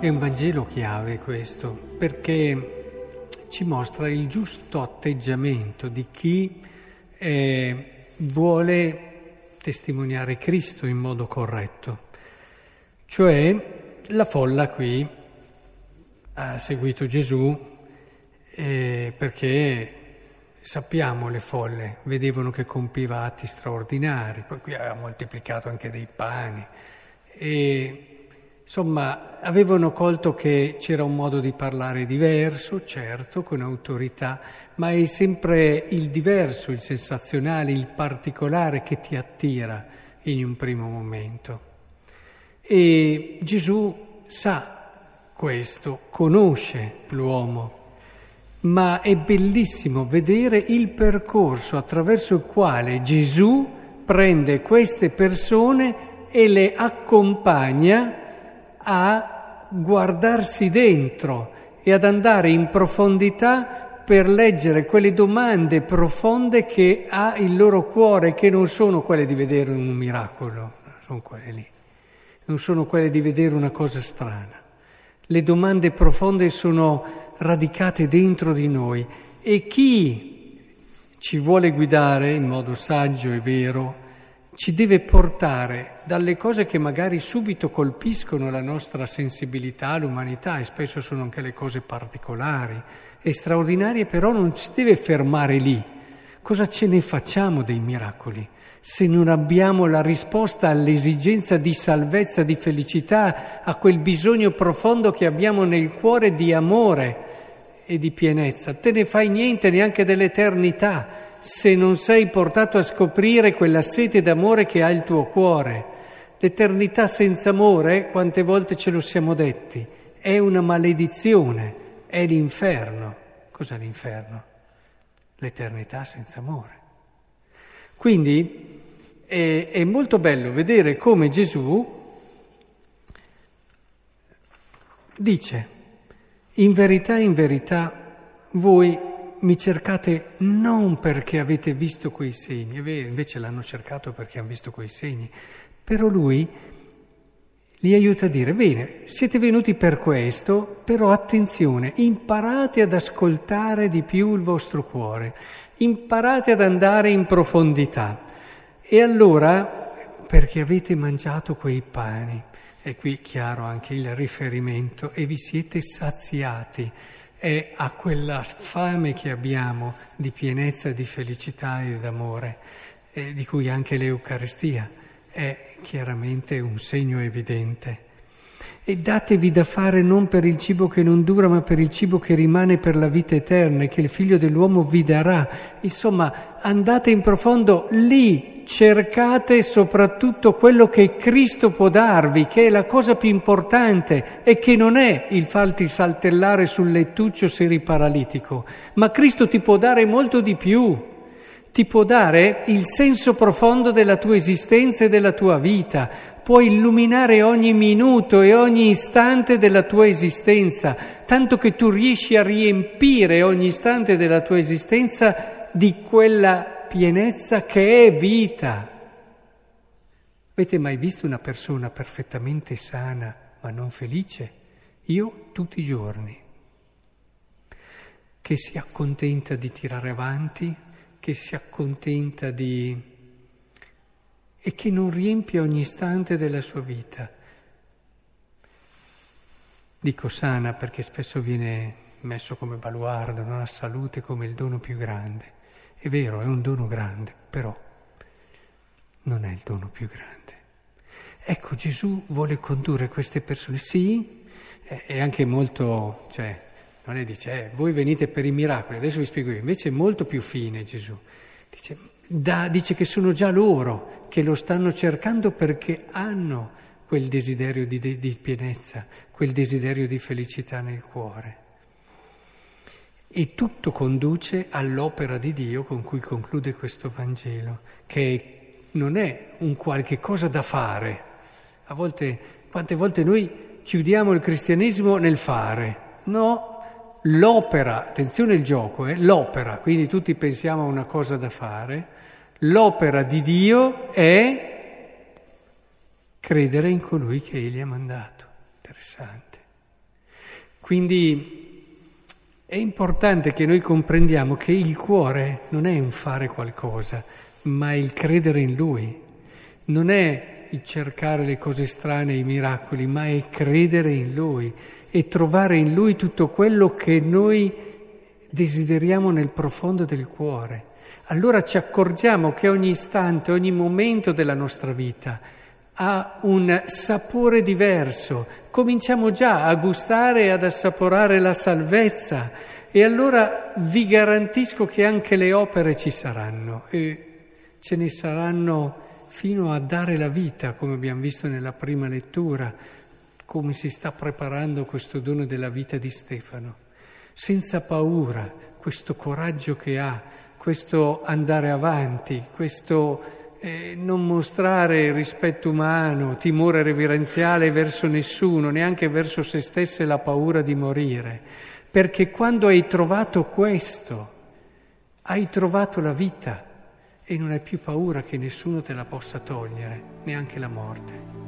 È un Vangelo chiave questo, perché ci mostra il giusto atteggiamento di chi eh, vuole testimoniare Cristo in modo corretto. Cioè la folla qui ha seguito Gesù eh, perché sappiamo le folle, vedevano che compiva atti straordinari, poi qui ha moltiplicato anche dei pani e Insomma, avevano colto che c'era un modo di parlare diverso, certo, con autorità, ma è sempre il diverso, il sensazionale, il particolare che ti attira in un primo momento. E Gesù sa questo, conosce l'uomo, ma è bellissimo vedere il percorso attraverso il quale Gesù prende queste persone e le accompagna a guardarsi dentro e ad andare in profondità per leggere quelle domande profonde che ha il loro cuore, che non sono quelle di vedere un miracolo, sono quelle lì, non sono quelle di vedere una cosa strana. Le domande profonde sono radicate dentro di noi e chi ci vuole guidare in modo saggio e vero ci deve portare dalle cose che magari subito colpiscono la nostra sensibilità, l'umanità, e spesso sono anche le cose particolari e straordinarie, però non ci deve fermare lì. Cosa ce ne facciamo dei miracoli se non abbiamo la risposta all'esigenza di salvezza, di felicità, a quel bisogno profondo che abbiamo nel cuore di amore e di pienezza? Te ne fai niente neanche dell'eternità se non sei portato a scoprire quella sete d'amore che ha il tuo cuore. L'eternità senza amore, quante volte ce lo siamo detti, è una maledizione, è l'inferno. Cos'è l'inferno? L'eternità senza amore. Quindi è, è molto bello vedere come Gesù dice, in verità, in verità, voi mi cercate non perché avete visto quei segni, invece l'hanno cercato perché hanno visto quei segni, però lui li aiuta a dire, bene, siete venuti per questo, però attenzione, imparate ad ascoltare di più il vostro cuore, imparate ad andare in profondità. E allora, perché avete mangiato quei pani, e qui chiaro anche il riferimento, e vi siete saziati è a quella fame che abbiamo di pienezza, di felicità e d'amore, eh, di cui anche l'Eucaristia è chiaramente un segno evidente. E datevi da fare non per il cibo che non dura, ma per il cibo che rimane per la vita eterna e che il Figlio dell'uomo vi darà. Insomma, andate in profondo lì, cercate soprattutto quello che Cristo può darvi, che è la cosa più importante e che non è il farti saltellare sul lettuccio seri-paralitico, ma Cristo ti può dare molto di più, ti può dare il senso profondo della tua esistenza e della tua vita, può illuminare ogni minuto e ogni istante della tua esistenza, tanto che tu riesci a riempire ogni istante della tua esistenza di quella pienezza che è vita. Avete mai visto una persona perfettamente sana ma non felice? Io tutti i giorni. Che si accontenta di tirare avanti, che si accontenta di... e che non riempie ogni istante della sua vita. Dico sana perché spesso viene messo come baluardo, non ha salute come il dono più grande. È vero, è un dono grande, però non è il dono più grande. Ecco, Gesù vuole condurre queste persone, sì, è anche molto, cioè, non è dice, eh, voi venite per i miracoli, adesso vi spiego io, invece è molto più fine Gesù. Dice, da, dice che sono già loro che lo stanno cercando perché hanno quel desiderio di, di pienezza, quel desiderio di felicità nel cuore. E tutto conduce all'opera di Dio con cui conclude questo Vangelo, che non è un qualche cosa da fare. A volte, quante volte noi chiudiamo il cristianesimo nel fare. No, l'opera, attenzione il gioco, eh, l'opera, quindi tutti pensiamo a una cosa da fare, l'opera di Dio è credere in colui che Egli ha mandato. Interessante. Quindi è importante che noi comprendiamo che il cuore non è un fare qualcosa, ma è il credere in Lui. Non è il cercare le cose strane, i miracoli, ma è credere in Lui e trovare in Lui tutto quello che noi desideriamo nel profondo del cuore. Allora ci accorgiamo che ogni istante, ogni momento della nostra vita ha un sapore diverso. Cominciamo già a gustare e ad assaporare la salvezza. E allora vi garantisco che anche le opere ci saranno. E ce ne saranno fino a dare la vita, come abbiamo visto nella prima lettura, come si sta preparando questo dono della vita di Stefano, senza paura, questo coraggio che ha, questo andare avanti, questo eh, non mostrare rispetto umano, timore reverenziale verso nessuno, neanche verso se stesso e la paura di morire, perché quando hai trovato questo, hai trovato la vita e non hai più paura che nessuno te la possa togliere, neanche la morte.